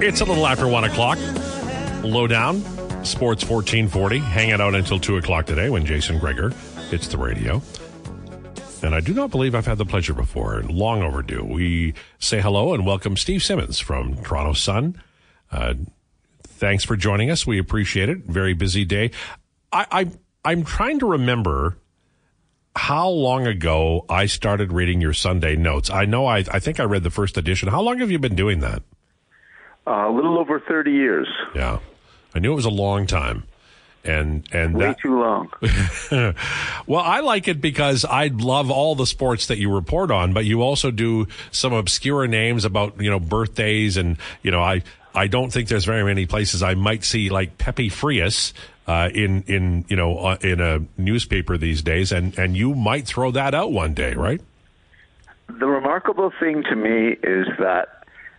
It's a little after one o'clock. Low down, Sports 1440, hanging out until two o'clock today when Jason Gregor hits the radio. And I do not believe I've had the pleasure before. Long overdue. We say hello and welcome Steve Simmons from Toronto Sun. Uh, thanks for joining us. We appreciate it. Very busy day. I, I I'm trying to remember how long ago I started reading your Sunday notes. I know I I think I read the first edition. How long have you been doing that? Uh, a little over 30 years. Yeah. I knew it was a long time. And and Way that, too long. well, I like it because I love all the sports that you report on, but you also do some obscure names about, you know, birthdays and, you know, I I don't think there's very many places I might see like Pepe Frias uh, in in you know uh, in a newspaper these days, and and you might throw that out one day, right? The remarkable thing to me is that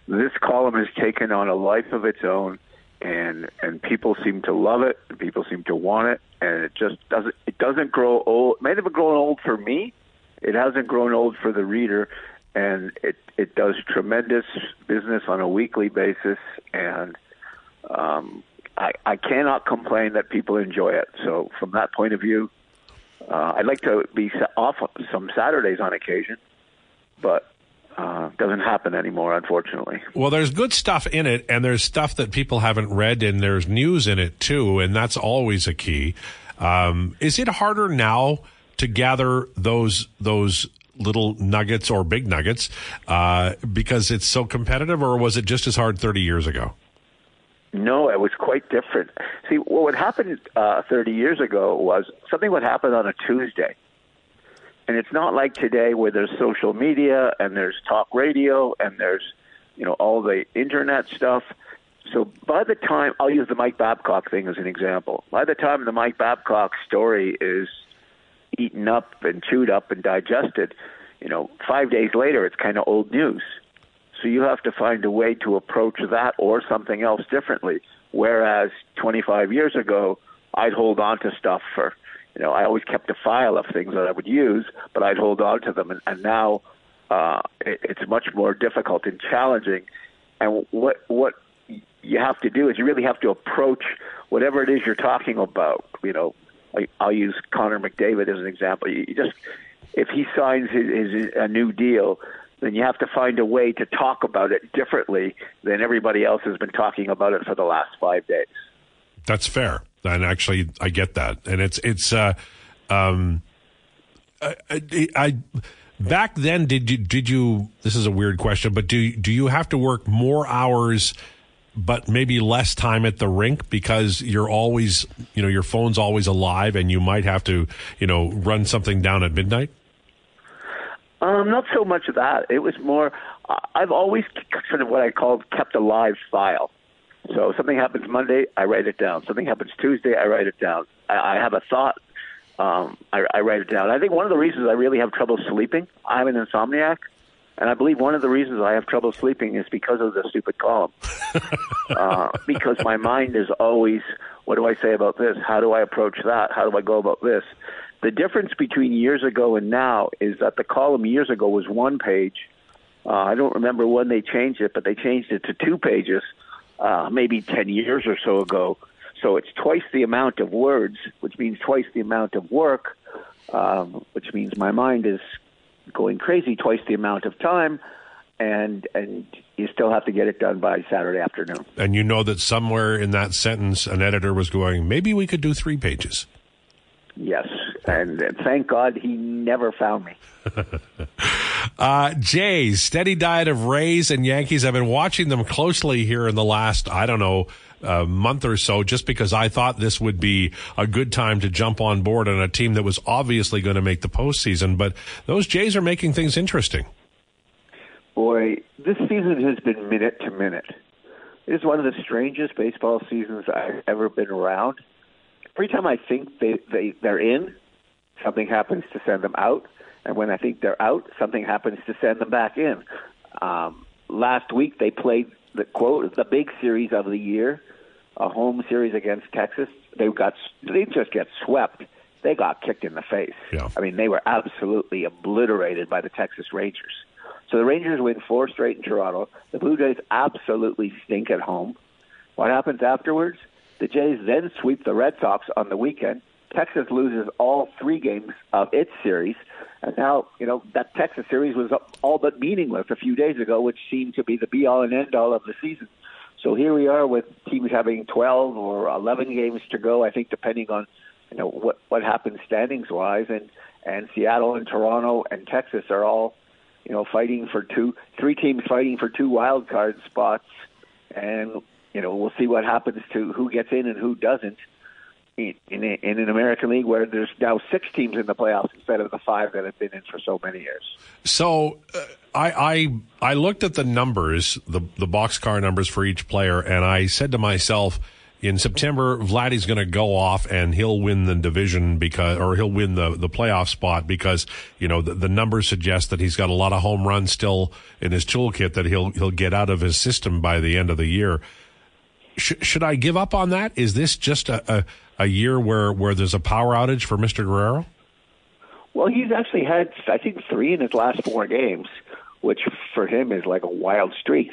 this column has taken on a life of its own, and and people seem to love it. And people seem to want it, and it just doesn't. It doesn't grow old. It might have grown old for me. It hasn't grown old for the reader, and it it does tremendous business on a weekly basis, and um, I I cannot complain that people enjoy it. So from that point of view, uh, I'd like to be off some Saturdays on occasion, but uh, doesn't happen anymore, unfortunately. Well, there's good stuff in it, and there's stuff that people haven't read, and there's news in it too, and that's always a key. Um, is it harder now to gather those those little nuggets or big nuggets uh, because it's so competitive, or was it just as hard 30 years ago? No, it was quite different. See, what would happen uh, 30 years ago was something would happen on a Tuesday and it's not like today where there's social media and there's talk radio and there's, you know, all the internet stuff. So by the time I'll use the Mike Babcock thing as an example. By the time the Mike Babcock story is eaten up and chewed up and digested, you know, five days later it's kind of old news. So you have to find a way to approach that or something else differently. Whereas 25 years ago, I'd hold on to stuff for you know, I always kept a file of things that I would use, but I'd hold on to them. And, and now uh, it, it's much more difficult and challenging. And what what you have to do is you really have to approach whatever it is you're talking about. You know, I, I'll use Connor McDavid as an example. You, just if he signs his, his a new deal, then you have to find a way to talk about it differently than everybody else has been talking about it for the last five days. That's fair. And actually, I get that. And it's, it's, uh, um, I, I, back then, did you, did you, this is a weird question, but do, do you have to work more hours, but maybe less time at the rink because you're always, you know, your phone's always alive and you might have to, you know, run something down at midnight? Um, not so much of that. It was more, I've always sort of what I called kept a live file. So something happens Monday, I write it down. Something happens Tuesday, I write it down. I, I have a thought, um, I, I write it down. I think one of the reasons I really have trouble sleeping, I'm an insomniac, and I believe one of the reasons I have trouble sleeping is because of the stupid column. uh, because my mind is always, what do I say about this? How do I approach that? How do I go about this? The difference between years ago and now is that the column years ago was one page. Uh, I don't remember when they changed it, but they changed it to two pages uh, maybe 10 years or so ago. So it's twice the amount of words, which means twice the amount of work, um, which means my mind is going crazy twice the amount of time, and and you still have to get it done by Saturday afternoon. And you know that somewhere in that sentence, an editor was going, maybe we could do three pages. Yes, and, and thank God he never found me. uh, Jays, steady diet of Rays and Yankees. I've been watching them closely here in the last, I don't know, uh, month or so, just because I thought this would be a good time to jump on board on a team that was obviously going to make the postseason. But those Jays are making things interesting. Boy, this season has been minute to minute. It is one of the strangest baseball seasons I've ever been around. Every time I think they, they they're in, something happens to send them out and when I think they're out, something happens to send them back in. Um, last week they played the quote the big series of the year, a home series against Texas. They got they just get swept. They got kicked in the face. Yeah. I mean, they were absolutely obliterated by the Texas Rangers. So the Rangers win four straight in Toronto. The Blue Jays absolutely stink at home. What happens afterwards? The Jays then sweep the Red Sox on the weekend. Texas loses all three games of its series, and now you know that Texas series was all but meaningless a few days ago, which seemed to be the be all and end all of the season. So here we are with teams having 12 or 11 games to go, I think, depending on you know what what happens standings wise, and and Seattle and Toronto and Texas are all you know fighting for two, three teams fighting for two wild card spots, and you know we'll see what happens to who gets in and who doesn't. In, in, an American League where there's now six teams in the playoffs instead of the five that have been in for so many years. So uh, I, I I looked at the numbers, the the boxcar numbers for each player, and I said to myself, in September, Vladdy's going to go off and he'll win the division because, or he'll win the, the playoff spot because, you know, the, the numbers suggest that he's got a lot of home runs still in his toolkit that he'll, he'll get out of his system by the end of the year. Sh- should I give up on that? Is this just a, a, a year where, where there's a power outage for Mr. Guerrero? Well, he's actually had, I think, three in his last four games, which for him is like a wild streak.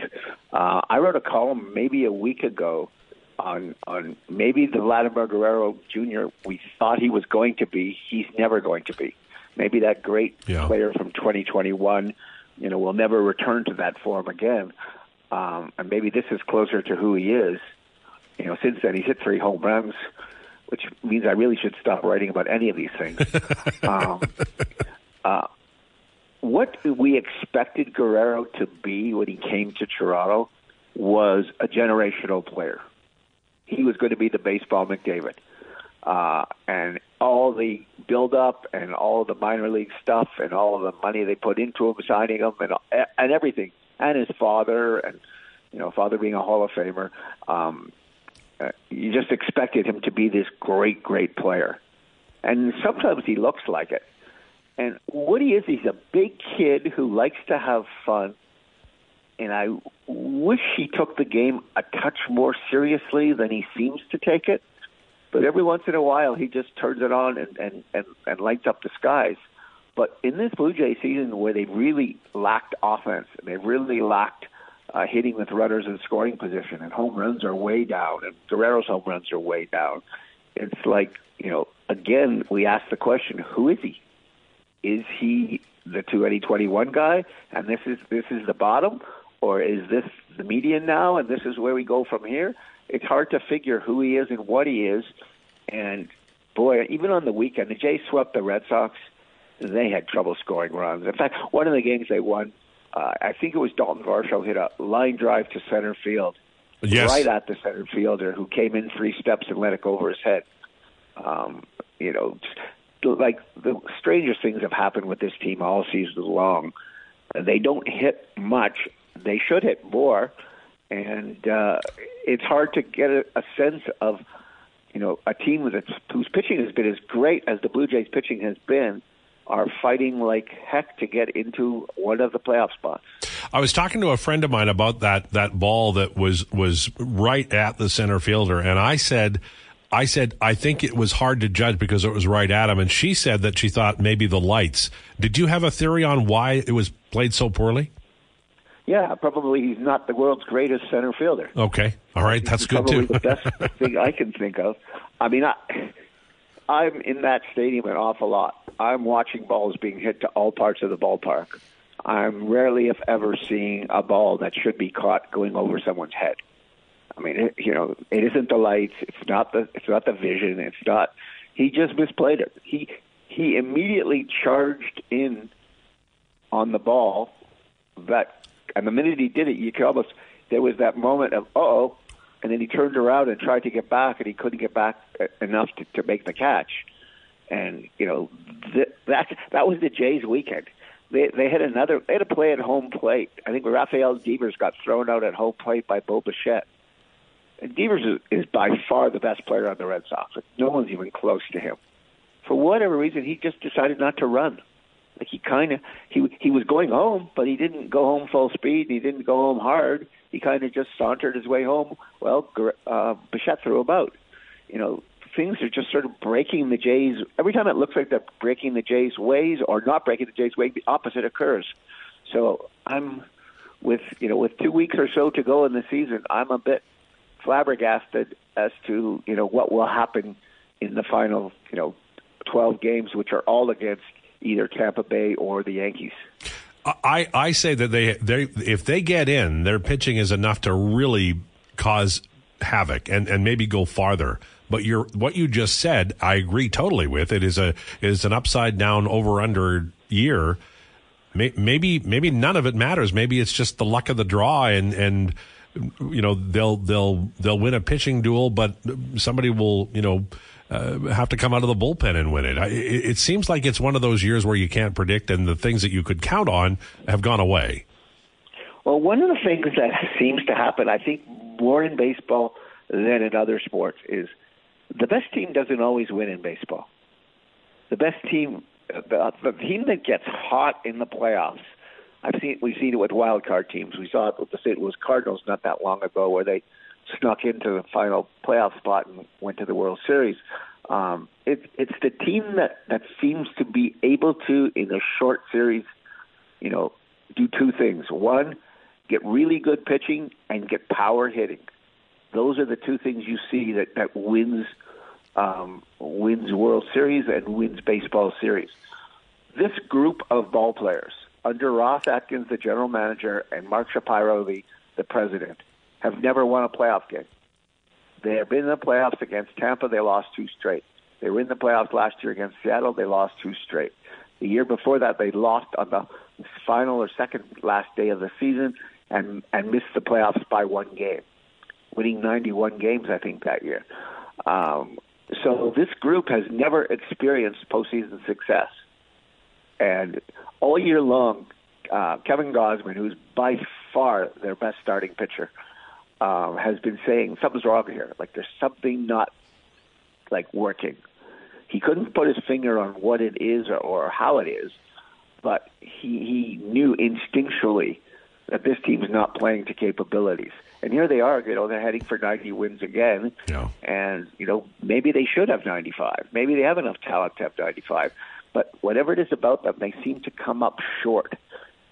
Uh, I wrote a column maybe a week ago on on maybe the Vladimir Guerrero Jr. we thought he was going to be. He's never going to be. Maybe that great yeah. player from 2021, you know, will never return to that form again. Um, and maybe this is closer to who he is. You know, since then he's hit three home runs, which means I really should stop writing about any of these things. um, uh, what we expected Guerrero to be when he came to Toronto was a generational player he was going to be the baseball McDavid. Uh, and all the build up and all the minor league stuff and all of the money they put into him, signing him and and everything, and his father and you know father being a Hall of Famer, um, uh, you just expected him to be this great great player, and sometimes he looks like it. And what he is, he's a big kid who likes to have fun and I wish he took the game a touch more seriously than he seems to take it. But every once in a while, he just turns it on and and and, and lights up the skies. But in this Blue Jay season, where they really lacked offense, and they really lacked uh, hitting with runners in scoring position, and home runs are way down, and Guerrero's home runs are way down. It's like you know, again, we ask the question: Who is he? Is he the 2021 guy, and this is this is the bottom, or is this the median now and this is where we go from here? It's hard to figure who he is and what he is. And boy, even on the weekend, the Jays swept the Red Sox. They had trouble scoring runs. In fact, one of the games they won, uh, I think it was Dalton Varsho hit a line drive to center field, yes. right at the center fielder, who came in three steps and let it go over his head. Um, you know, like the strangest things have happened with this team all season long. They don't hit much, they should hit more, and uh, it's hard to get a, a sense of you know a team that's whose pitching has been as great as the Blue Jays' pitching has been are fighting like heck to get into one of the playoff spots. I was talking to a friend of mine about that that ball that was was right at the center fielder, and I said. I said, I think it was hard to judge because it was right at him. And she said that she thought maybe the lights. Did you have a theory on why it was played so poorly? Yeah, probably he's not the world's greatest center fielder. Okay, all right, that's he's good too. the best thing I can think of. I mean, I, I'm in that stadium an awful lot. I'm watching balls being hit to all parts of the ballpark. I'm rarely, if ever, seeing a ball that should be caught going over someone's head. I mean, it, you know, it isn't the lights. It's not the. It's not the vision. It's not. He just misplayed it. He he immediately charged in on the ball that and the minute he did it, you could almost there was that moment of oh, and then he turned around and tried to get back, and he couldn't get back uh, enough to, to make the catch. And you know th- that that was the Jays' weekend. They they had another they had a play at home plate. I think Rafael Devers got thrown out at home plate by Bo Bichette. And Devers is, is by far the best player on the Red Sox. No one's even close to him. For whatever reason, he just decided not to run. Like he kind of he he was going home, but he didn't go home full speed. He didn't go home hard. He kind of just sauntered his way home. Well, uh, Bichette threw him out. You know, things are just sort of breaking the Jays. Every time it looks like they're breaking the Jays' ways or not breaking the Jays' way, the opposite occurs. So I'm with you know with two weeks or so to go in the season, I'm a bit flabbergasted as to you know what will happen in the final you know 12 games, which are all against either Tampa Bay or the Yankees. I, I say that they they if they get in, their pitching is enough to really cause havoc and, and maybe go farther. But you're what you just said, I agree totally with. It is a is an upside down over under year. Maybe maybe none of it matters. Maybe it's just the luck of the draw and and you know they'll they'll they'll win a pitching duel, but somebody will you know uh, have to come out of the bullpen and win it. it. It seems like it's one of those years where you can't predict, and the things that you could count on have gone away. Well, one of the things that seems to happen, I think, more in baseball than in other sports, is the best team doesn't always win in baseball. The best team, the, the team that gets hot in the playoffs. I've seen we've seen it with wild card teams. We saw it with the St. Louis Cardinals not that long ago, where they snuck into the final playoff spot and went to the World Series. Um, it, it's the team that that seems to be able to, in a short series, you know, do two things. One, get really good pitching and get power hitting. Those are the two things you see that that wins um, wins World Series and wins baseball series. This group of ball players under Ross Atkins, the general manager, and Mark Shapiro, the the president, have never won a playoff game. They have been in the playoffs against Tampa. They lost two straight. They were in the playoffs last year against Seattle. They lost two straight. The year before that, they lost on the final or second last day of the season and and missed the playoffs by one game, winning 91 games I think that year. Um, so this group has never experienced postseason success, and all year long, uh, Kevin Gausman, who's by far their best starting pitcher, um, has been saying something's wrong here. Like there's something not like working. He couldn't put his finger on what it is or, or how it is, but he he knew instinctually that this team's not playing to capabilities. And here they are, you know, they're heading for 90 wins again. Yeah. And, you know, maybe they should have 95. Maybe they have enough talent to have 95. But whatever it is about them, they seem to come up short.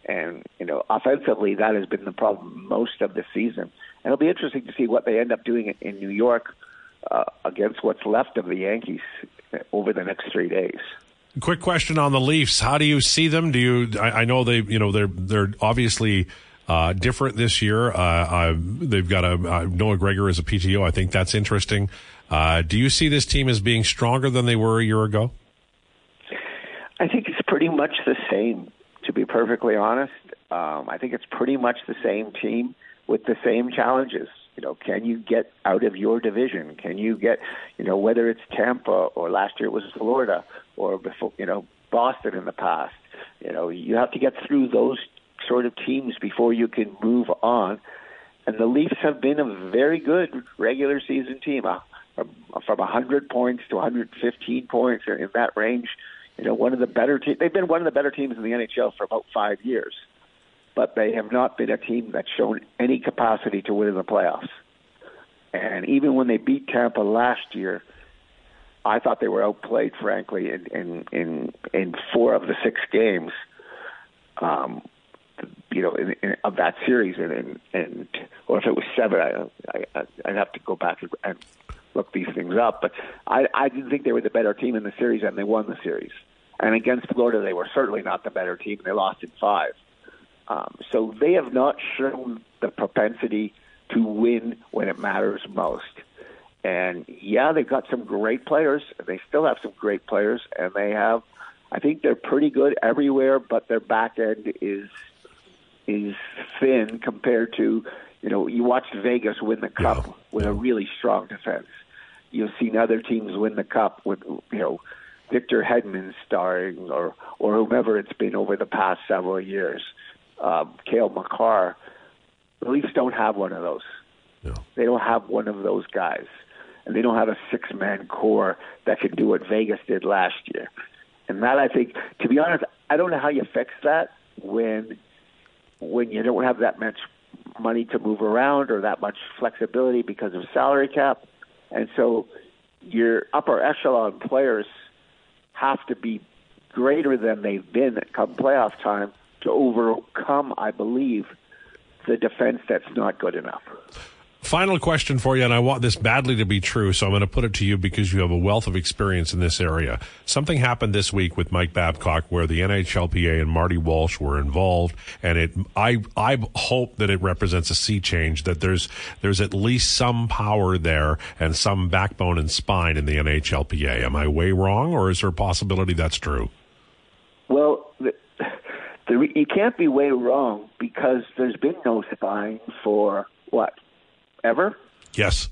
And, you know, offensively, that has been the problem most of the season. And it'll be interesting to see what they end up doing in New York uh, against what's left of the Yankees over the next three days. Quick question on the Leafs. How do you see them? Do you? I, I know they, you know, they're they're obviously uh, different this year. Uh, uh, they've got a uh, Noah Gregor as a PTO. I think that's interesting. Uh, do you see this team as being stronger than they were a year ago? I think it's pretty much the same. To be perfectly honest, um, I think it's pretty much the same team with the same challenges. You know, can you get out of your division? Can you get, you know, whether it's Tampa or last year it was Florida or before, you know, Boston in the past. You know, you have to get through those sort of teams before you can move on. And the Leafs have been a very good regular season team, uh, from 100 points to 115 points or in that range. You know, one of the better teams. They've been one of the better teams in the NHL for about five years but they have not been a team that's shown any capacity to win in the playoffs. And even when they beat Tampa last year, I thought they were outplayed, frankly, in in in, in four of the six games. Um, you know, in, in, of that series, and, and and or if it was seven, I, I I'd have to go back and look these things up. But I I didn't think they were the better team in the series, and they won the series. And against Florida, they were certainly not the better team. They lost in five. Um, so they have not shown the propensity to win when it matters most. And yeah, they've got some great players. They still have some great players, and they have. I think they're pretty good everywhere, but their back end is is thin compared to you know you watched Vegas win the cup yeah. with a really strong defense. You've seen other teams win the cup with you know Victor Hedman starring or or whomever it's been over the past several years uh, Cale Makar. The Leafs don't have one of those. No. They don't have one of those guys, and they don't have a six-man core that can do what Vegas did last year. And that, I think, to be honest, I don't know how you fix that when when you don't have that much money to move around or that much flexibility because of salary cap, and so your upper echelon players have to be greater than they've been come playoff time to overcome, I believe, the defense that's not good enough. Final question for you, and I want this badly to be true, so I'm going to put it to you because you have a wealth of experience in this area. Something happened this week with Mike Babcock where the NHLPA and Marty Walsh were involved, and it I I hope that it represents a sea change. That there's there's at least some power there and some backbone and spine in the NHLPA. Am I way wrong, or is there a possibility that's true? Well, the, you can't be way wrong because there's been no spine for what ever. Yes.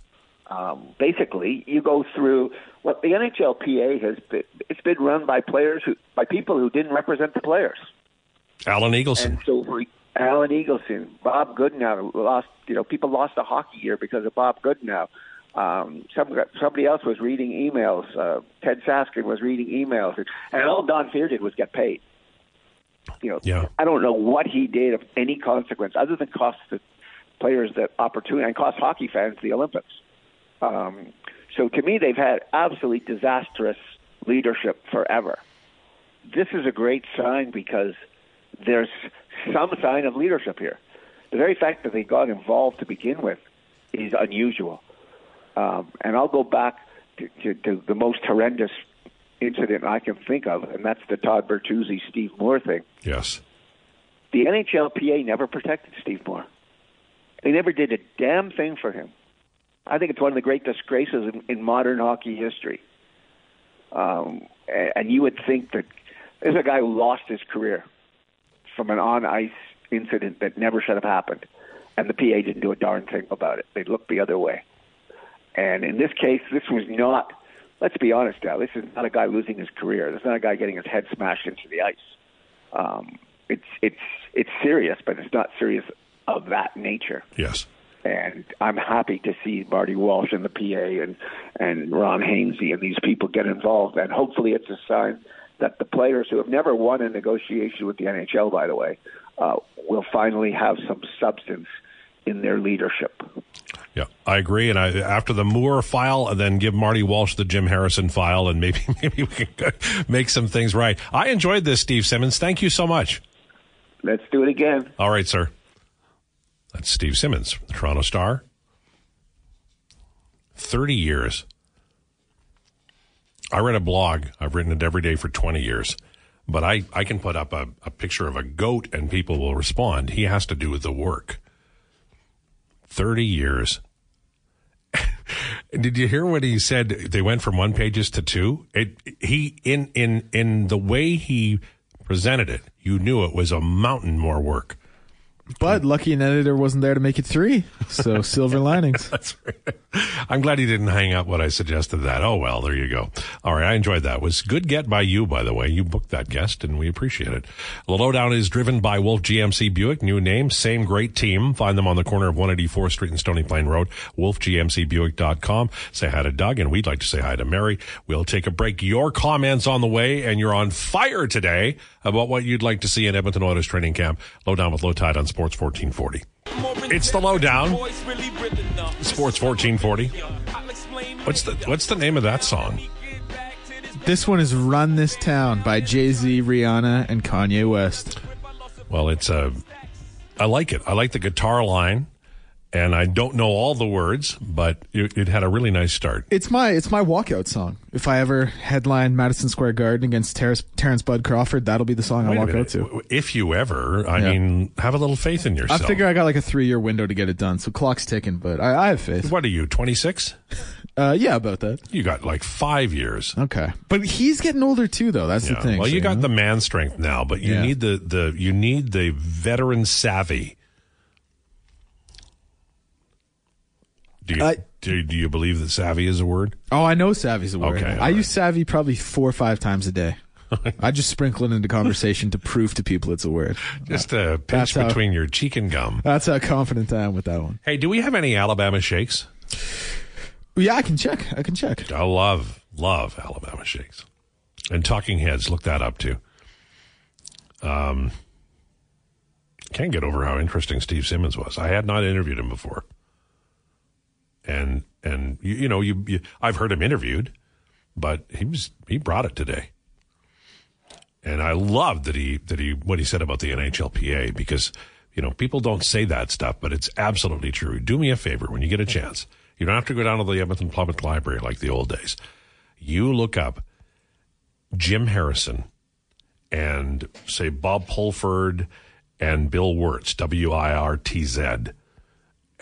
Um, basically, you go through what the NHLPA has been. It's been run by players who, by people who didn't represent the players. Alan Eagleson. And so for Alan Eagleson, Bob Goodenow lost. You know, people lost a hockey year because of Bob Goodenow. Um, some, somebody else was reading emails. Uh, Ted Saskin was reading emails, and, all Don Fehr did was get paid. You know, yeah. I don't know what he did of any consequence other than cost the players that opportunity and cost hockey fans the Olympics. Um, so to me, they've had absolutely disastrous leadership forever. This is a great sign because there's some sign of leadership here. The very fact that they got involved to begin with is unusual. Um, and I'll go back to, to, to the most horrendous incident I can think of, and that's the Todd Bertuzzi Steve Moore thing. Yes. The NHLPA never protected Steve Moore. They never did a damn thing for him. I think it's one of the great disgraces in, in modern hockey history. Um, and you would think that there's a guy who lost his career from an on ice incident that never should have happened, and the PA didn't do a darn thing about it. They looked the other way. And in this case, this was not. Let's be honest, now. This is not a guy losing his career. This is not a guy getting his head smashed into the ice. Um, it's it's it's serious, but it's not serious of that nature. Yes. And I'm happy to see Marty Walsh and the PA and and Ron Hainsey and these people get involved. And hopefully, it's a sign that the players who have never won a negotiation with the NHL, by the way, uh, will finally have some substance in their leadership. Yeah, I agree. And I, after the Moore file, and then give Marty Walsh the Jim Harrison file, and maybe maybe we can make some things right. I enjoyed this, Steve Simmons. Thank you so much. Let's do it again. All right, sir. That's Steve Simmons, the Toronto Star. 30 years. I read a blog. I've written it every day for 20 years. But I, I can put up a, a picture of a goat and people will respond. He has to do the work. 30 years. Did you hear what he said? They went from one pages to two. It he in in in the way he presented it, you knew it was a mountain more work. But lucky an editor wasn't there to make it three. So silver linings. That's right. I'm glad he didn't hang up when I suggested that. Oh well, there you go. All right, I enjoyed that. It was good get by you, by the way. You booked that guest, and we appreciate it. The lowdown is driven by Wolf GMC Buick. New name, same great team. Find them on the corner of 184th Street and Stony Plain Road. WolfGMCBuick.com. Say hi to Doug, and we'd like to say hi to Mary. We'll take a break. Your comments on the way, and you're on fire today about what you'd like to see in Edmonton Oilers training camp. Lowdown with Lowetide on Sports 1440. It's the lowdown. Sports 1440. What's the What's the name of that song? This one is "Run This Town" by Jay Z, Rihanna, and Kanye West. Well, it's a. I like it. I like the guitar line, and I don't know all the words, but it, it had a really nice start. It's my it's my walkout song. If I ever headline Madison Square Garden against Terrence, Terrence Bud Crawford, that'll be the song I Wait a walk out to. If you ever, I Yeah. mean, have a little faith in yourself. I figure I got like a three year window to get it done, so clock's ticking. But I, I have faith. What are you, 26? Uh, yeah, about that. You got like five years. Okay, but he's getting older too, though. That's Yeah. the thing. Well, so, you got know? the man strength now, but you Yeah. need the, the you need the veteran savvy. Do you, I- do, do you believe that savvy is a word? Oh, I know savvy is a word. Okay, I right. use savvy probably four or five times a day. I just sprinkle it into conversation to prove to people it's a word. Just a pinch That's how- between your cheek and gum. That's how confident I am with that one. Hey, do we have any Alabama shakes? Yeah, I can check. I can check. I love, love Alabama shakes. And Talking Heads, look that up too. Um, can't get over how interesting Steve Simmons was. I had not interviewed him before, and and you, you know you, you I've heard him interviewed, but he was he brought it today. And I loved that he that he what he said about the NHLPA because you know people don't say that stuff, but it's absolutely true. Do me a favor when you get a chance. You don't have to go down to the Edmonton Public Library like the old days. You look up Jim Harrison and say Bob Pulford and Bill Wirtz, W I R T Z,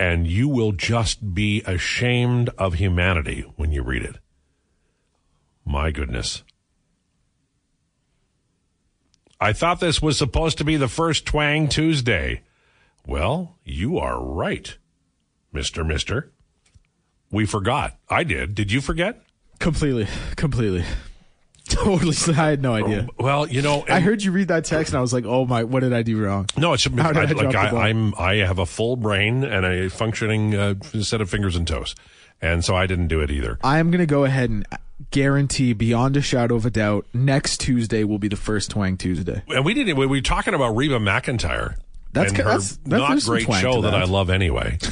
and you will just be ashamed of humanity when you read it. My goodness. I thought this was supposed to be the first Twang Tuesday. Well, you are right, Mr. Mister. We forgot. I did. Did you forget? Completely, completely. Totally. I had no idea. Well, you know, I heard you read that text and I was like, "Oh my, what did I do wrong?" No, it's I I, like I, I'm. I have a full brain and a functioning uh, set of fingers and toes, and so I didn't do it either. I am going to go ahead and guarantee, beyond a shadow of a doubt, next Tuesday will be the first Twang Tuesday. And we didn't. We were talking about Reba McEntire. That's and ca- her that's- that- not great show that. that. I love anyway.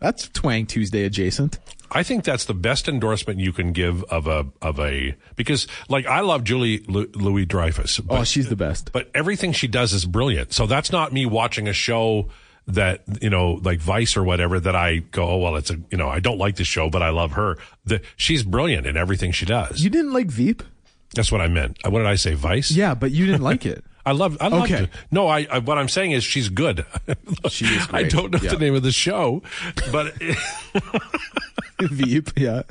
That's Twang Tuesday adjacent. I think that's the best endorsement you can give of a of a because like I love Julie Lu- Louis Dreyfus. Oh, she's the best. but everything she does is brilliant. So that's not me watching a show that you know like Vice or whatever that I go oh well it's a you know I don't like the show but I love her. The, she's brilliant in everything she does. You didn't like Veep? That's what I meant. What did I say? Vice? Yeah, but you didn't like it. I love. I love. Okay. No, I, I. What I'm saying is she's good. She is Great. I don't know Yeah. the name of the show, but Veep, yeah.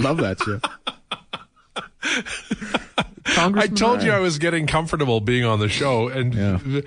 Love that shit. I told you I was getting comfortable being on the show. And Yeah.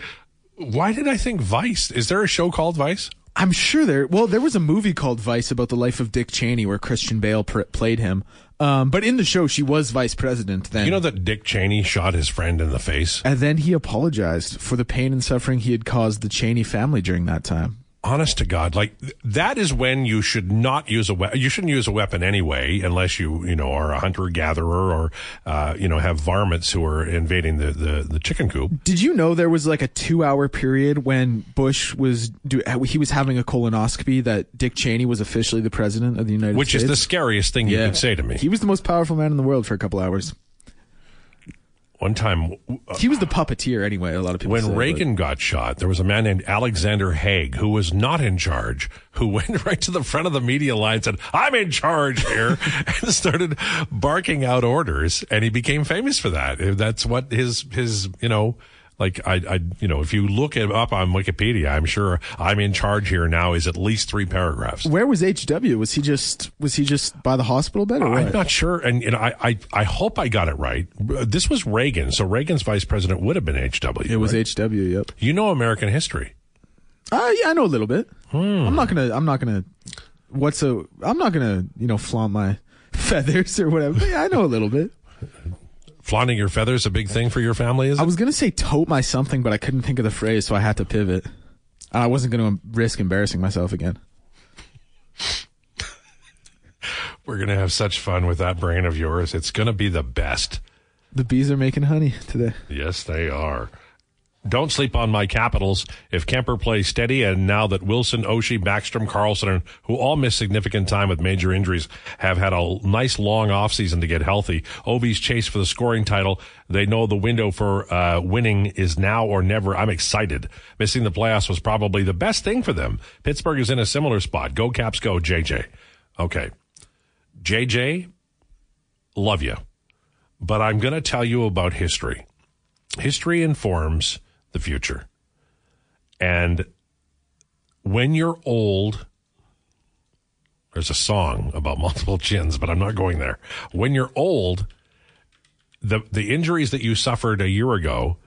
why did I think Vice? Is there a show called Vice? I'm sure there. Well, there was a movie called Vice about the life of Dick Cheney where Christian Bale pr- played him. Um, but in the show, she was vice president then. You know that Dick Cheney shot his friend in the face. and then he apologized for the pain and suffering he had caused the Cheney family during that time. Honest to God, like that is when you should not use a weapon. You shouldn't use a weapon anyway, unless you you know are a hunter gatherer or uh, you know have varmints who are invading the, the the chicken coop. Did you know there was like a two-hour period when Bush was do, he was having a colonoscopy that Dick Cheney was officially the president of the United Which States? Which is the scariest thing you Yeah. could say to me. He was the most powerful man in the world for a couple hours. One time, uh, He was the puppeteer anyway. A lot of people say, when but- Reagan got shot, there was a man named Alexander Haig who was not in charge, who went right to the front of the media line and said, I'm in charge here, and started barking out orders. And he became famous for that. That's what his, his, you know, like I, I, you know, if you look it up on Wikipedia, I'm sure I'm in charge here now is at least three paragraphs. Where was HW? Was he just was he just by the hospital bed or I'm what? not sure, and know, I, I, I hope I got it right. This was Reagan, so Reagan's vice president would have been HW. it was right? HW. Yep. You know American history. Uh, yeah, I know a little bit. Hmm. I'm not gonna. I'm not gonna. What's a? I'm not gonna. You know, flaunt my feathers or whatever. Yeah, I know a little bit. Flaunting your feathers a big thing for your family, is it? I was gonna say tote my something, but I couldn't think of the phrase, so I had to pivot. I wasn't gonna risk embarrassing myself again. We're going to have such fun with that brain of yours. It's going to be the best. The bees are making honey today. Yes, they are. Don't sleep on my Capitals. If Kuemper plays steady, and now that Wilson, Oshie, Backstrom, Carlson, who all missed significant time with major injuries, have had a nice long offseason to get healthy. Ovi's chase for the scoring title. They know the window for uh, winning is now or never. I'm excited. Missing the playoffs was probably the best thing for them. Pittsburgh is in a similar spot. Go Caps, go JJ. Okay, JJ, love you, but I'm going to tell you about history history informs the future. And when you're old, there's a song about multiple chins, but I'm not going there. When you're old, the the injuries that you suffered a year ago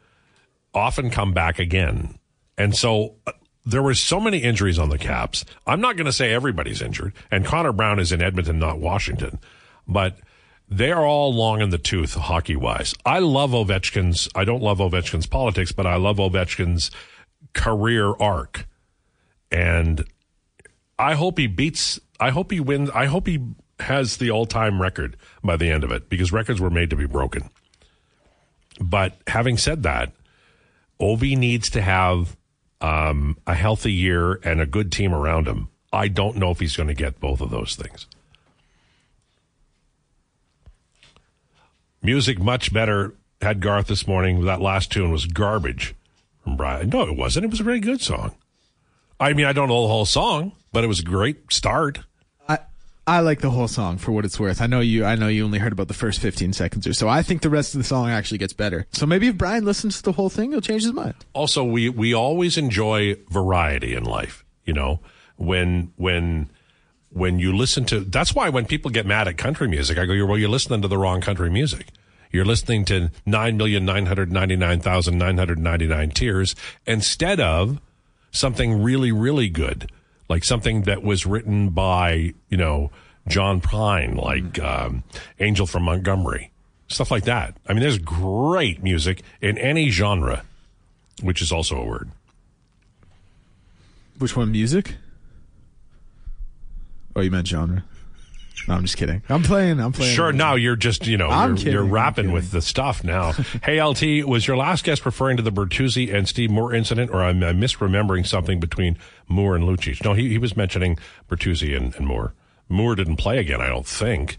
often come back again. And so uh, there were so many injuries on the Caps. I'm not going to say everybody's injured, and Connor Brown is in Edmonton, not Washington, but they are all long in the tooth hockey wise. I love Ovechkin's. I don't love Ovechkin's politics, but I love Ovechkin's career arc, and I hope he beats. I hope he wins. I hope he has the all time record by the end of it because records were made to be broken. But having said that, Ovi needs to have um, a healthy year and a good team around him. I don't know if he's going to get both of those things. Music much better had Garth this morning. That last tune was garbage from Brian. No, it wasn't. It was a very good song. I mean, I don't know the whole song, but it was a great start. I I like the whole song for what it's worth. I know you. I know you only heard about the first 15 seconds or so. I think the rest of the song actually gets better. So maybe if Brian listens to the whole thing, he'll change his mind. Also, we we always enjoy variety in life. You know, when when when you listen to that's why when people get mad at country music, I go, well, you're listening to the wrong country music. You're listening to 9,999,999 tears instead of something really, really good, like something that was written by, you know, John Prine, like um, Angel from Montgomery, stuff like that. I mean, there's great music in any genre, which is also a word. Which one? Music? Oh, you meant genre. No, I'm just kidding. I'm playing. I'm playing. Sure. Now you're just you know I'm you're, kidding, you're I'm rapping with the stuff now. hey LT, was your last guest referring to the Bertuzzi and Steve Moore incident, or I'm, I misremembering something between Moore and Lucic? No, he he was mentioning Bertuzzi and, and Moore. Moore didn't play again, I don't think.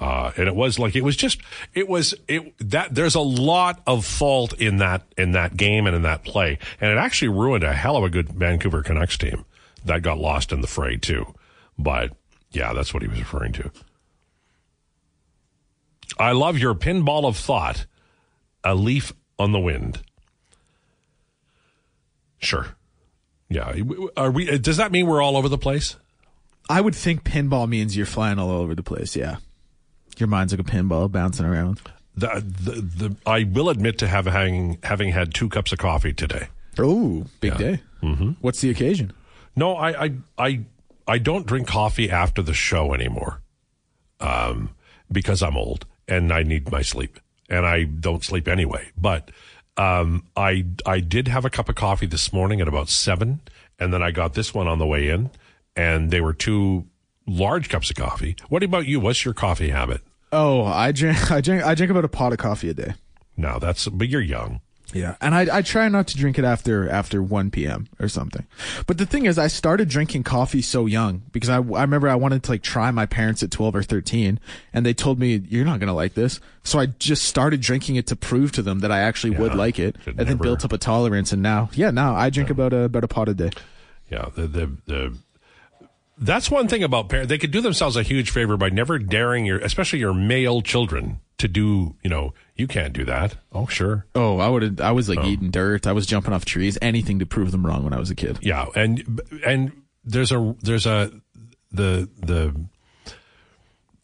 Uh, and it was like it was just it was it that there's a lot of fault in that in that game and in that play, and it actually ruined a hell of a good Vancouver Canucks team that got lost in the fray too. But yeah, that's what he was referring to. I love your pinball of thought. A leaf on the wind. Sure. Yeah. Are we? Does that mean we're all over the place? I would think pinball means you're flying all over the place. Yeah, your mind's like a pinball bouncing around. The, the, the, I will admit to have, having having had two cups of coffee today. Oh, big day. Mm-hmm. What's the occasion? No, I, I I I don't drink coffee after the show anymore, um, because I'm old and I need my sleep, and I don't sleep anyway. But um, I I did have a cup of coffee this morning at about seven, and then I got this one on the way in, and they were two large cups of coffee. What about you? What's your coffee habit? Oh, I drink. I drink. I drink about a pot of coffee a day. No, that's but you're young. Yeah, and I I try not to drink it after after 1 p.m. or something. But the thing is, I started drinking coffee so young because I I remember I wanted to like try my parents at 12 or 13, and they told me you're not gonna like this. So I just started drinking it to prove to them that I actually would like it, and then built up a tolerance. And now, yeah, now I drink about a about a pot a day. Yeah, the the the. That's one thing about parents. They could do themselves a huge favor by never daring your, especially your male children, to do. You know, you can't do that. Oh, sure. Oh, I would. I was like eating dirt. I was jumping off trees. Anything to prove them wrong when I was a kid. Yeah, and and there's a there's a the the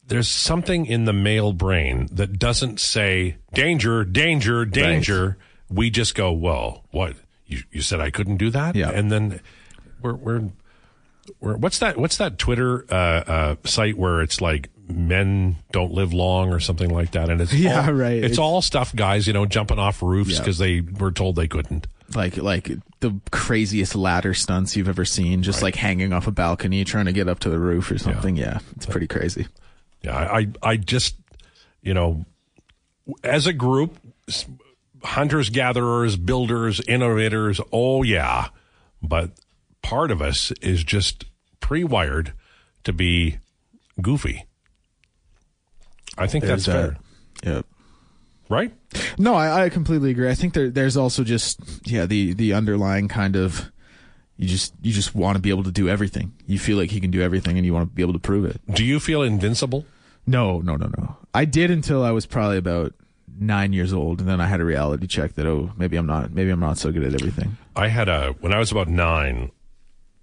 there's something in the male brain that doesn't say danger, danger, danger. We just go, well, what you you said I couldn't do that, Yeah. and then we're we're. we're what's that? What's that Twitter uh, uh, site where it's like men don't live long or something like that? And it's Yeah, all, right. It's, It's- all stuff, guys. You know, jumping off roofs Yeah. because they were told they couldn't. like like the craziest ladder stunts you've ever seen just like hanging off a balcony trying to get up to the roof or something yeah, it's pretty crazy Yeah, I, I, I just, you know, as a group, hunters, gatherers, builders, innovators, oh yeah, but part of us is just pre-wired to be goofy. I think that's fair, that. Yep. right? no I, I completely agree i think there there's also just yeah the the underlying kind of you just you just want to be able to do everything you feel like you can do everything and you want to be able to prove it Do you feel invincible? no no no no i did until i was probably about nine years old and then i had a reality check that oh maybe i'm not maybe i'm not so good at everything I had a when I was about nine.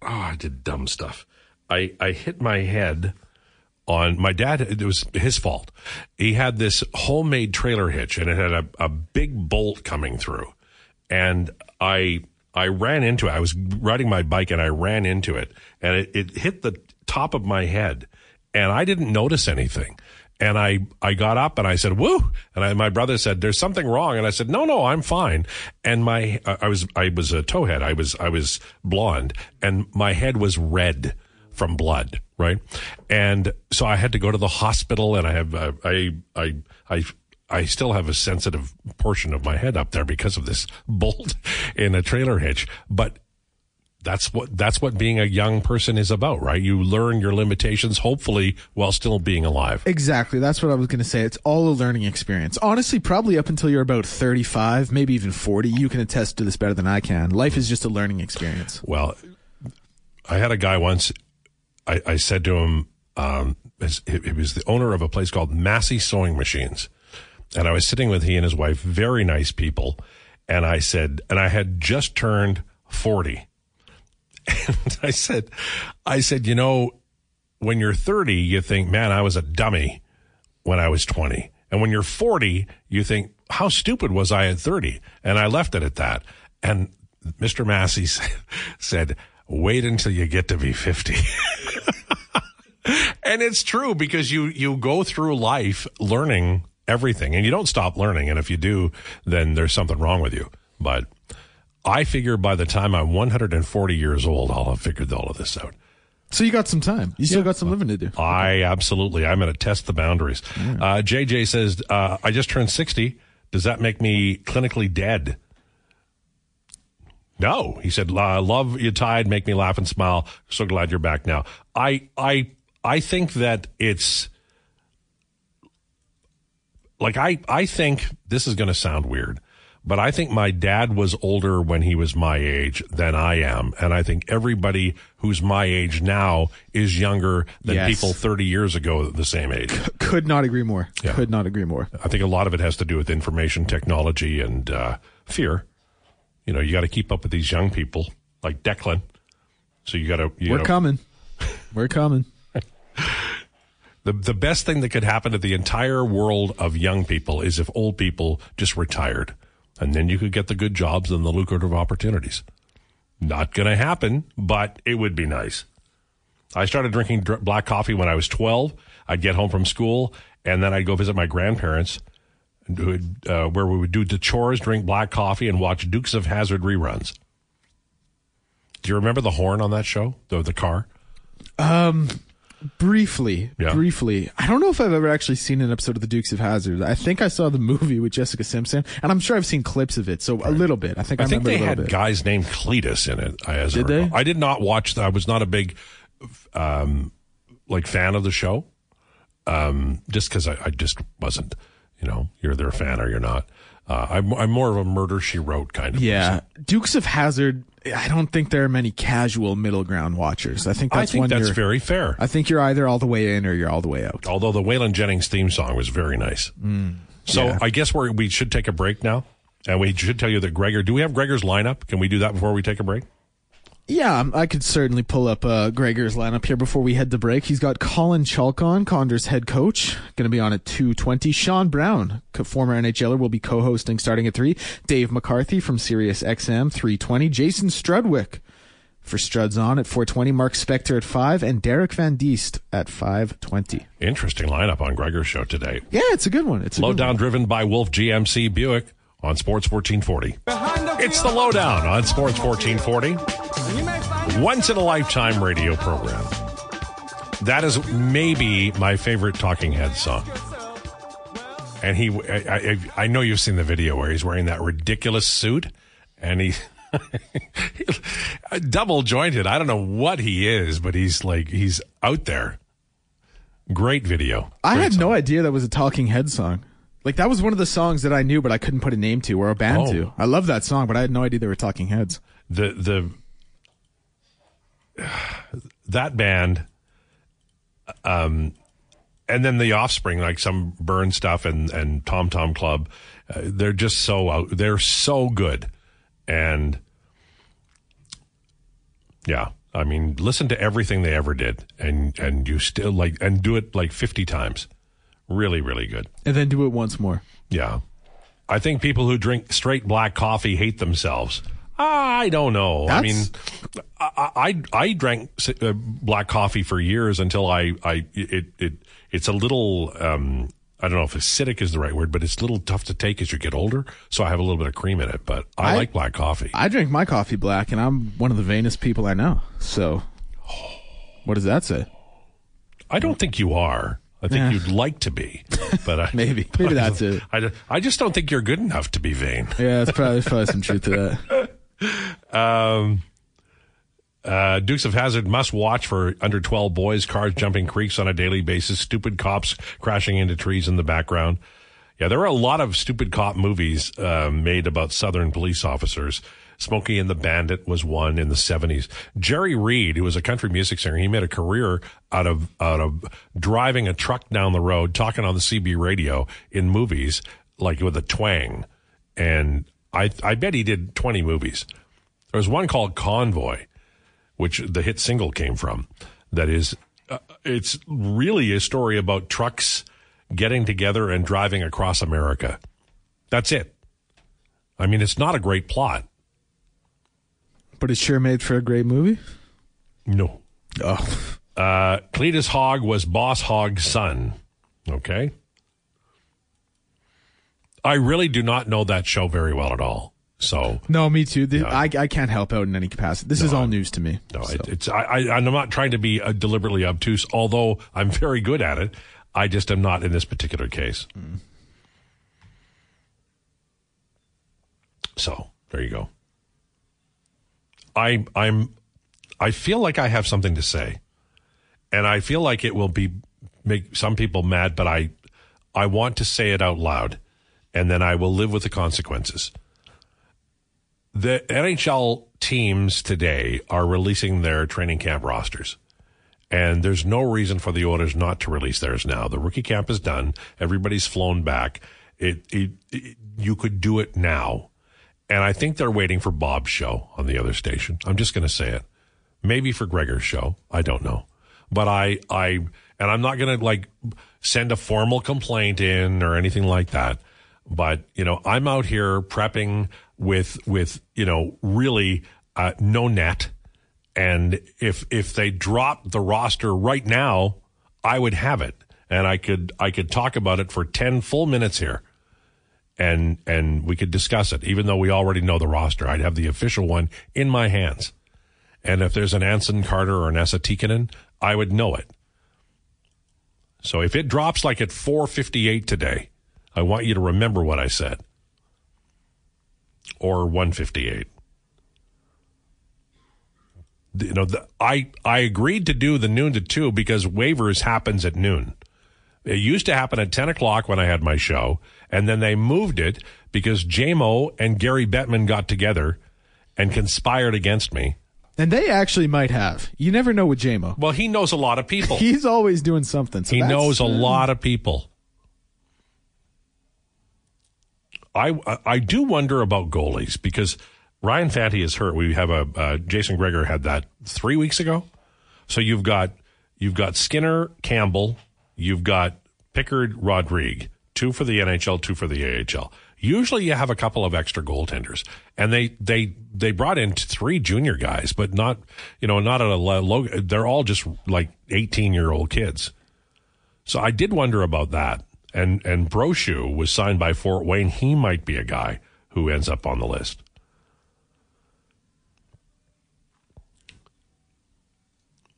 Oh, I did dumb stuff. I I hit my head on my dad. It was his fault. He had this homemade trailer hitch, and it had a, a big bolt coming through, and I I ran into it. I was riding my bike, and I ran into it, and it, it hit the top of my head, and I didn't notice anything. And I, I got up and I said, woo. And I, my brother said, there's something wrong. And I said, no, no, I'm fine. And my, I was, I was a towhead. I was, I was blonde and my head was red from blood. Right. And so I had to go to the hospital and I have, uh, I, I, I, I still have a sensitive portion of my head up there because of this bolt in a trailer hitch. But that's what that's what being a young person is about, right? You learn your limitations, hopefully, while still being alive. Exactly. That's what I was going to say. It's all a learning experience. Honestly, probably up until you're about 35, maybe even 40, you can attest to this better than I can. Life is just a learning experience. Well, I had a guy once. I, I said to him, um, he was the owner of a place called Massey Sewing Machines, and I was sitting with he and his wife, very nice people, and I said, and I had just turned 40. And I said, I said, you know, when you're 30, you think, man, I was a dummy when I was 20. And when you're 40, you think, how stupid was I at 30? And I left it at that. And Mr. Massey said, wait until you get to be 50. and it's true because you, you go through life learning everything and you don't stop learning. And if you do, then there's something wrong with you. But I figure by the time I'm 140 years old, I'll have figured all of this out. So you got some time. You still got some living to do. I absolutely. I'm going to test the boundaries. Uh, JJ says, uh, I just turned 60. Does that make me clinically dead? No, he said, "I love you tied, make me laugh and smile. So glad you're back now. I, I, I think that it's like, I, I think this is going to sound weird, but I think my dad was older when he was my age than I am. And I think everybody who's my age now is younger than Yes. people 30 years ago the same age. Could not agree more. Yeah. Could not agree more. I think a lot of it has to do with information technology and uh, fear. You know, you got to keep up with these young people like Declan. So you got to, We're know, coming. We're coming. the the best thing that could happen to the entire world of young people is if old people just retired, and then you could get the good jobs and the lucrative opportunities. Not going to happen, but it would be nice. I started drinking dr- black coffee when I was 12. I'd get home from school, and then I'd go visit my grandparents, would, uh, where we would do the chores, drink black coffee, and watch Dukes of Hazzard reruns. Do you remember the horn on that show? The the car. Briefly, Yeah. briefly. I don't know if I've ever actually seen an episode of The Dukes of Hazzard. I think I saw the movie with Jessica Simpson, and I'm sure I've seen clips of it. So a little bit. I think I, I think remember they a little had bit. guys named Cletus in it. As I Did they? I did not watch. The, I was not a big, um, like fan of the show, um, just because I, I just wasn't. You know, you're their fan or you're not. Uh, I'm, I'm more of a murder she wrote kind of. Yeah, Dukes of Hazzard. I don't think there are many casual middle ground watchers. I think person. I that's think one that's very fair. I think you're either all the way in or you're all the way out. Although the Waylon Jennings theme song was very nice. so yeah. I guess we we should take a break now, and we should tell you that Gregor. Do we have Gregor's lineup? Can we do that before we take a break? Yeah, um, I could certainly pull up uh, Gregor's lineup here before we head to break. He's got Colin Chaulk on, Condor's head coach, going to be on at 2.20. Sean Brown, former NHLer, will be co-hosting starting at 3. Dave McCarthy from Sirius XM, 3.20. Jason Strudwick for Struds on at 4.20. Mark Spector at 5. And Derek Van Diest at 5.20. Interesting lineup on Gregor's show today. Yeah, it's a good one. It's a good Lowdown driven by Wolf GMC Buick on Sports 1440. It's the Lowdown on Sports 1440. Once in a lifetime radio program. That is maybe my favorite Talking Heads song. And he, I, I, I know you've seen the video where he's wearing that ridiculous suit and he, double jointed. I don't know what he is, but he's like, he's out there. Great video. I had song. no idea that was a Talking Head song. Like that was one of the songs that I knew, but I couldn't put a name to or a band Oh. to. I love that song, but I had no idea they were Talking Heads. the the that band um and then the offspring like some Byrne stuff and and tom tom club uh, they're just so out they're so good and yeah i mean listen to everything they ever did and and you still like and do it like 50 times really really good And then do it once more. yeah. I think people who drink straight black coffee hate themselves. I don't know. I mean, I, I, I drank uh, black coffee for years until I, I, it, it, it's a little, um, I don't know if acidic is the right word, but it's a little tough to take as you get older. So I have a little bit of cream in it, but I, I- like black coffee. I drink my coffee black, and I'm one of the vainest people I know. So, what does that say? I don't think you are. I think Yeah. you'd like to be, but I, Maybe. Maybe that's it. I, I just don't think you're good enough to be vain. Yeah, it's probably, probably some truth to that. Uh, Dukes of Hazzard must watch for under 12 boys, cars jumping creeks on a daily basis, stupid cops crashing into trees in the background. Yeah, there are a lot of stupid cop movies uh, made about Southern police officers. Smokey and the Bandit was one in the 70s. Jerry Reed, who was a country music singer, he made a career out of out of driving a truck down the road, talking on the CB radio in movies, like with a twang. And I I bet he did 20 movies. There was one called Convoy, which the hit single came from. That is, uh, it's really a story about trucks getting together and driving across America. That's it. I mean, it's not a great plot. But it's sure made for a great movie. No. Oh, Uh, Cletus Hogg was Boss Hogg's son. Okay. I really do not know that show very well at all. So no, me too. The, I I can't help out in any capacity. This is all news to me. no, so. it, it's I, I I'm not trying to be uh, deliberately obtuse, although I'm very good at it. I just am not in this particular case. So there you go. I I'm I feel like I have something to say, and I feel like it will be make some people mad, but I I want to say it out loud, and then I will live with the consequences. The NHL teams today are releasing their training camp rosters. And there's no reason for the Oilers not to release theirs now. The rookie camp is done. Everybody's flown back. It, it, it, you could do it now. And I think they're waiting for Bob's show on the other station. I'm just going to say it. Maybe for Gregor's show. I don't know. But I, I, and I'm not going to like send a formal complaint in or anything like that. But, you know, I'm out here prepping with, with, you know, really, uh, no net. And if, if they drop the roster right now, I would have it and I could, I could talk about it for 10 full minutes here and and we could discuss it. Even though we already know the roster, I'd have the official one in my hands. And if there's an Anson Carter or an Essa I would know it. So if it drops like at 4:58 today, I want you to remember what I said. Or 158. You know, the, I I agreed to do the noon to two because waivers happens at noon. It used to happen at 10 o'clock when I had my show, and then they moved it because JMO and Gary Bettman got together and conspired against me. and they actually might have. You never know with JMO. Well, he knows a lot of people. He's always doing something. So he knows a lot of people. I I do wonder about goalies because Ryan Fanti is hurt. We have a uh, Jason Gregor had that three weeks ago. So you've got you've got Skinner, Campbell, you've got Pickard, Rodrigue, two for the NHL, two for the AHL. Usually you have a couple of extra goaltenders, and they they they brought in three junior guys, but not you know not at a low. They're all just like eighteen year old kids. So I did wonder about that. And and Brochu was signed by Fort Wayne. He might be a guy who ends up on the list.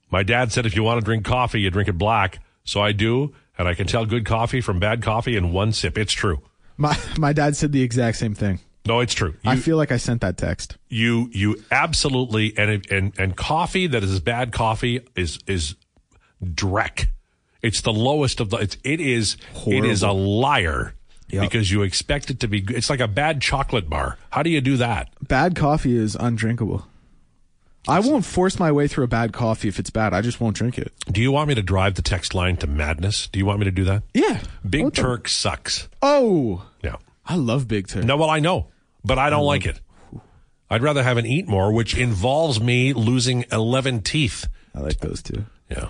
My dad said if you want to drink coffee, you drink it black. So I do, and I can tell good coffee from bad coffee in one sip. It's true. My my dad said the exact same thing. No, it's true. I feel like I sent that text. you, you absolutely and and and coffee that is bad coffee is is dreck. It's the lowest of the. It's, it is. It is a liar Yep. because you expect it to be. It's like a bad chocolate bar. How do you do that? Bad coffee is undrinkable. I won't force my way through a bad coffee if it's bad. I just won't drink it. Do you want me to drive the text line to madness? Do you want me to do that? Yeah. Big What the- Turk sucks. Oh, Yeah. I love Big Turk. No, well, I know, but I don't oh. like it. I'd rather have an eat more, which involves me losing 11 teeth. I like those too. Yeah.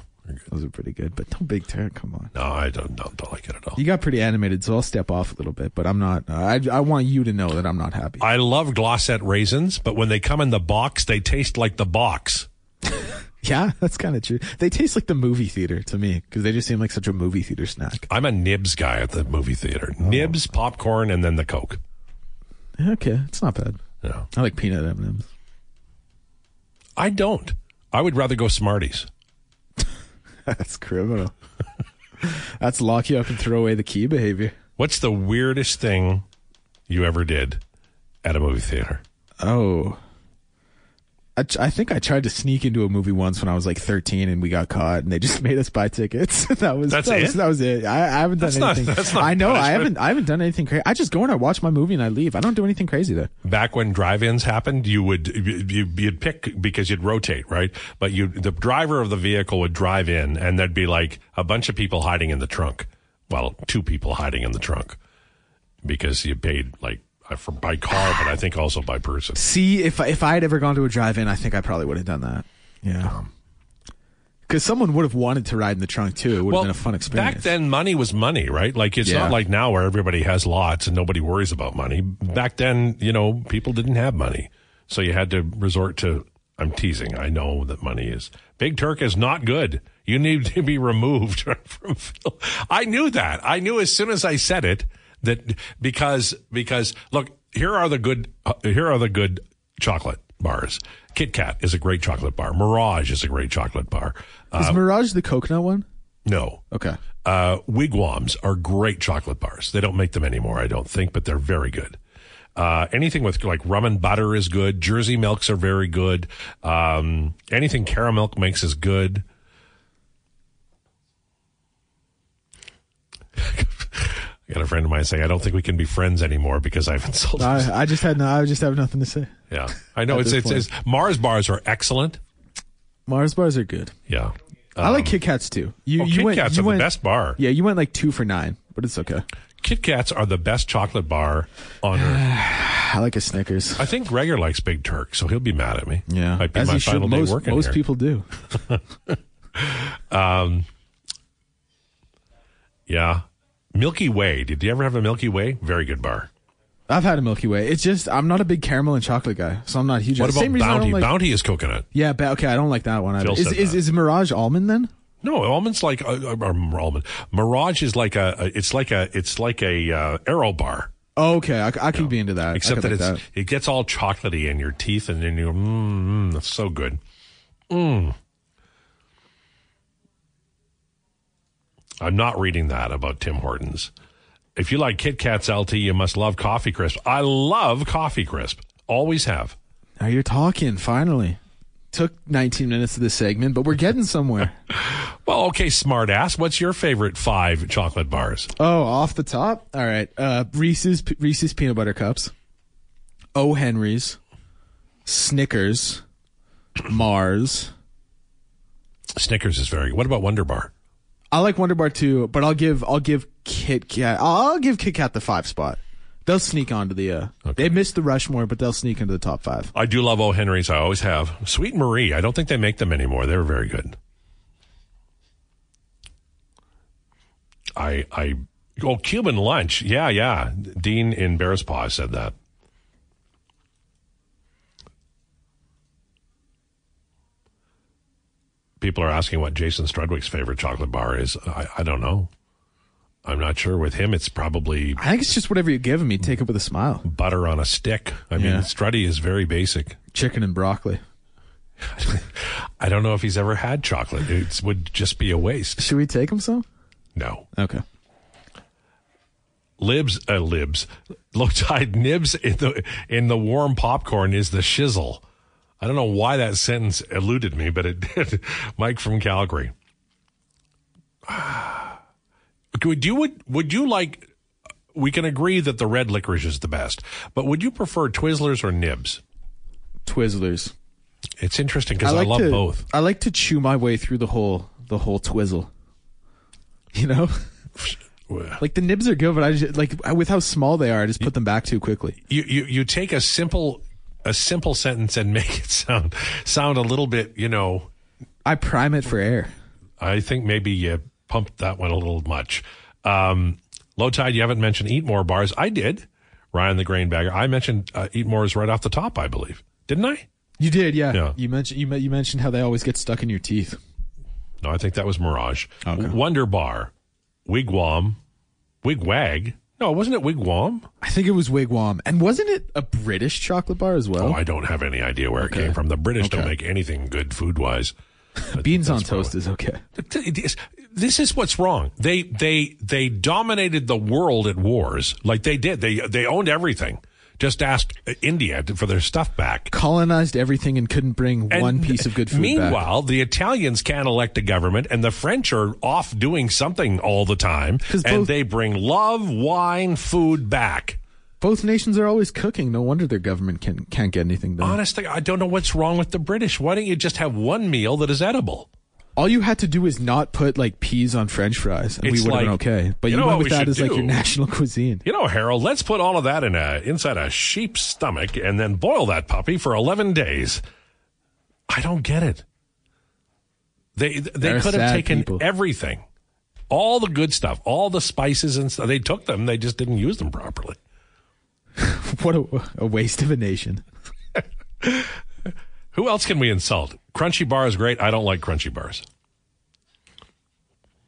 Those are pretty good. But don't Big Turk. Come on. No, I don't, don't, don't like it at all. You got pretty animated, so I'll step off a little bit. But I'm not. Uh, I I want you to know that I'm not happy. I love Glosette raisins, but when they come in the box, they taste like the box. yeah, that's kind of true. They taste like the movie theater to me because they just seem like such a movie theater snack. I'm a nibs guy at the movie theater. Oh. Nibs, popcorn, and then the Coke. Okay, it's not bad. No, I like peanut M&Ms. I don't. I would rather go Smarties. That's criminal. That's lock you up and throw away the key behavior. What's the weirdest thing you ever did at a movie theater? Oh. I, I think I tried to sneak into a movie once when I was like 13 and we got caught and they just made us buy tickets. that was That's that it? Was, that was it. I, I haven't done That's not- anything. that's not I know. I haven't. I haven't done anything crazy. I just go and I watch my movie and I leave. I don't do anything crazy there. back when drive-ins happened, you would you, you'd pick because you'd rotate, right? But you the driver of the vehicle would drive in, and there'd be like a bunch of people hiding in the trunk. Well, two people hiding in the trunk because you paid like Uh, for by car, but I think also by person. See, if I- if I had ever gone to a drive-in, I think I probably would have done that. Yeah. Um, because someone would have wanted to ride in the trunk too. It would have been a fun experience. Back then, money was money, right? Like it's Yeah. not like now where everybody has lots and nobody worries about money. Back then, you know, people didn't have money, so you had to resort to. I'm teasing. I know that money is Big Turk is not good. You need to be removed from. Phil. I knew that. I knew as soon as I said it that because because look here are the good uh, here are the good chocolate bars. Kit Kat is a great chocolate bar. Mirage is a great chocolate bar. Uh, Is Mirage the coconut one? no, Okay. uh, wigwams are great chocolate bars. They don't make them anymore, I don't think, but they're very good. Uh, anything with like rum and butter is good. Jersey milks are very good. Um, anything caramel makes is good. I got a friend of mine saying, I don't think we can be friends anymore because I've insulted. I, I just had no. I just have nothing to say. yeah, I know it's, it's, it's Mars bars are excellent. Mars bars are good. Yeah, I like Kit Kats too. You, oh, you Kit went, Kats you are went, the best bar. Yeah, you went like two for nine, but it's okay. Kit Kats are the best chocolate bar on earth. I like a Snickers. I think Gregor likes Big Turk, so he'll be mad at me. Yeah, might be as my he should. final day Most, working most here. people do. um, Yeah, Milky Way. Did you ever have a Milky Way? Very good bar. I've had a Milky Way. It's just I'm not a big caramel and chocolate guy, so I'm not huge. What about reason I don't Bounty? like- Bounty is coconut. Yeah, ba- okay, I don't like that one. Either. Is, is that. is Mirage almond then? No, almonds like uh, uh, or almond. Mirage is like a, a it's like a it's like a uh, Aero bar, Oh, okay, I, I could be into that. Except that like it's it gets all chocolatey in your teeth, and then you're mmm, mm, that's so good. Mmm. I'm not reading that about Tim Hortons. If you like Kit Kats LT, you must love Coffee Crisp. I love Coffee Crisp. Always have. Now you're talking. Finally, took 19 minutes of this segment, but we're getting somewhere. Well, okay, smart ass. What's your favorite five chocolate bars? oh, off the top. All right, uh, Reese's Reese's peanut butter cups, O Henry's, Snickers, Mars. Snickers is very. What about Wonder Bar? I like Wonder Bar too, but I'll give I'll give Kit Kat I'll give Kit Kat the five spot. They'll sneak onto the. Uh, They missed the Rushmore, but they'll sneak into the top five. I do love O. Henry's. I always have. Sweet Marie. I don't think they make them anymore. They were very good. I I oh Cuban lunch. Yeah, yeah. Dean in Bear's Paw said that. People are asking what Jason Strudwick's favorite chocolate bar is. I, I don't know. I'm not sure. With him, it's probably I think it's just whatever you give him, you take it with a smile. butter on a stick. I mean, Yeah. Struddy is very basic. Chicken and broccoli. I don't know if he's ever had chocolate. It would just be a waste. Should we take him some? No. Okay. Libs, uh, libs, Lowetide nibs in the in the warm popcorn is the shizzle. I don't know why that sentence eluded me, but it did. Mike from Calgary. Would you would would you like? We can agree that the red licorice is the best, but would you prefer Twizzlers or nibs? Twizzlers. It's interesting because I, like love to, both. I like to chew my way through the whole the whole twizzle. You know, like the nibs are good, but I just like with how small they are, I just put them back too quickly. You you you take a simple a simple sentence and make it sound sound a little bit, you know, I prime it for air. I think maybe you pumped that one a little much. Um, Lowetide, you haven't mentioned Eat More bars. I did. Ryan the Grain Bagger. I mentioned uh, Eat More is right off the top, I believe. Didn't I? You did, yeah. Yeah. You mentioned you, you mentioned how they always get stuck in your teeth. No, I think that was Mirage. Okay. Wonder Bar, Wigwam, Wigwag. No, wasn't it Wigwam? I think it was Wigwam, and wasn't it a British chocolate bar as well? Oh, I don't have any idea where it came from. The British don't make anything good food wise. Beans on toast is okay. This is what's wrong. They they they dominated the world at wars like they did. They they owned everything. Just asked India for their stuff back. Colonized everything and couldn't bring And one piece of good food back. Meanwhile, the Italians can't elect a government, and the French are off doing something all the time. and both- they bring love, wine, food back. Both nations are always cooking. No wonder their government can, can't get anything done. Honestly, I don't know what's wrong with the British. Why don't you just have one meal that is edible? All you had to do is not put like peas on French fries, and It's we would have been okay. But you you, know went what with that as like your national cuisine. You know, Harold, let's put all of that in a inside a sheep's stomach and then boil that puppy for 11 days. I don't get it. They they They're could have taken people. everything. All the good stuff, all the spices and stuff. They took them, they just didn't use them properly. what a, a waste of a nation. Who else can we insult? Crunchie bar is great. I don't like Crunchie bars.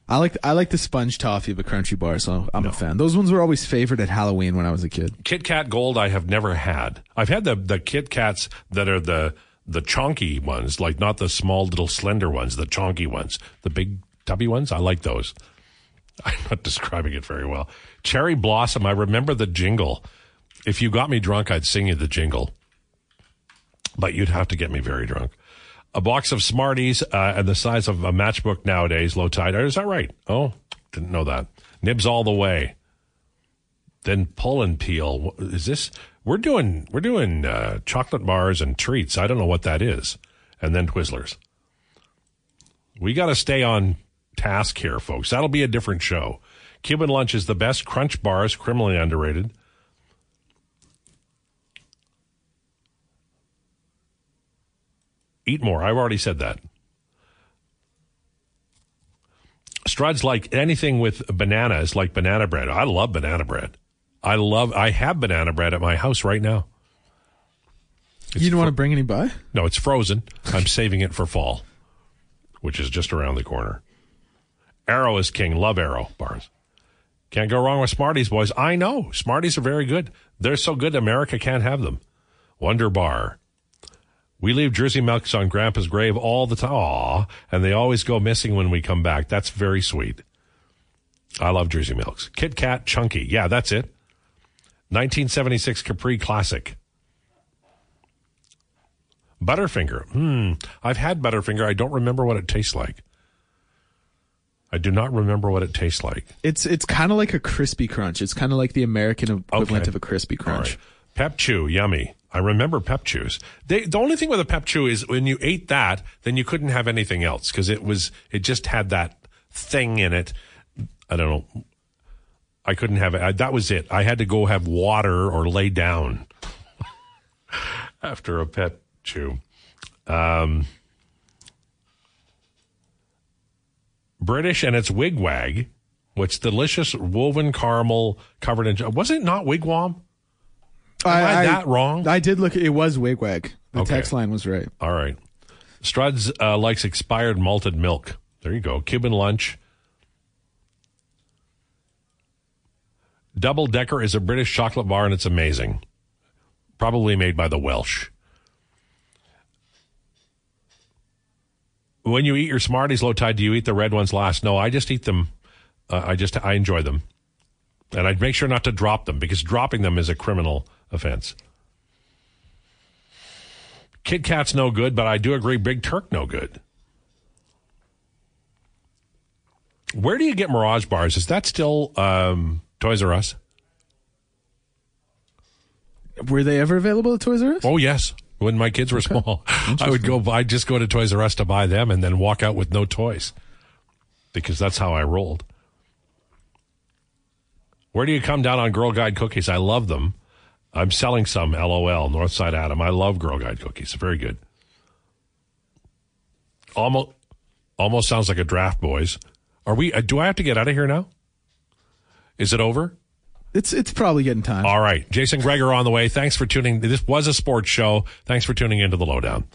I like I like the sponge toffee of a Crunchie bar, so I'm a fan. Those ones were always favored at Halloween when I was a kid. Kit Kat Gold I have never had. I've had the the Kit Kats that are the the chonky ones, like not the small little slender ones, the chonky ones, the big tubby ones. I like those. I'm not describing it very well. Cherry Blossom, I remember the jingle. If you got me drunk, I'd sing you the jingle. But you'd have to get me very drunk. A box of Smarties uh, and the size of a matchbook nowadays, Lowetide. Is that right? Oh, didn't know that. Nibs all the way then pull and peel. Is this? We're doing we're doing uh, chocolate bars and treats. I don't know what that is, and then Twizzlers. We got to stay on task here, folks. That'll be a different show. Cuban lunch is the best. Crunch bars, criminally underrated. Eat more. I've already said that. Struds like anything with bananas, like banana bread. I love banana bread. I love. I have banana bread at my house right now. you didn't want to bring any by? No, it's frozen. I'm saving it for fall, which is just around the corner. Aero is king. Love Aero bars. Can't go wrong with Smarties, boys. I know Smarties are very good. They're so good, America can't have them. Wonder Bar. We leave Jersey Milks on Grandpa's grave all the time, Aw, and they always go missing when we come back. That's very sweet. I love Jersey Milks. Kit Kat Chunky. Yeah, that's it. 1976 Capri Classic. Butterfinger. Hmm. I've had Butterfinger. I don't remember what it tastes like. I do not remember what it tastes like. It's it's kind of like a crispy crunch. It's kind of like the American equivalent Okay. of a crispy crunch. right. Pep Chew, yummy. I remember Pep Chews. They, the only thing with a Pep Chew is when you ate that, then you couldn't have anything else because it was it just had that thing in it. I don't know. I couldn't have it. I, that was it. I had to go have water or lay down after a Pep Chew. Um, British and it's wigwag. What's delicious woven caramel covered in was it not wigwam? Am I that wrong? I did look. It was wigwag. The Okay. text line was right. All right. Struds uh, likes expired malted milk. There you go. Cuban lunch. Double Decker is a British chocolate bar and it's amazing. Probably made by the Welsh. When you eat your Smarties Lowetide, do you eat the red ones last? No, I just eat them. Uh, I just I enjoy them, and I'd make sure not to drop them because dropping them is a criminal offense. Kit Kat's no good, but I do agree Big Turk no good. Where do you get Mirage bars? Is that still um, Toys R Us? Were they ever available at Toys R Us? Oh yes. When my kids were small, I would go. I'd just go to Toys R Us to buy them, and then walk out with no toys, because that's how I rolled. Where do you come down on Girl Guide cookies? I love them. I'm selling some. LOL. Northside Adam. I love Girl Guide cookies. Very good. Almost, almost sounds like a draft, boys. Are we? Uh, do I have to get out of here now? Is it over? It's it's probably getting time. All right. Jason Gregor on the way. Thanks for tuning. This was a sports show. Thanks for tuning into the lowdown.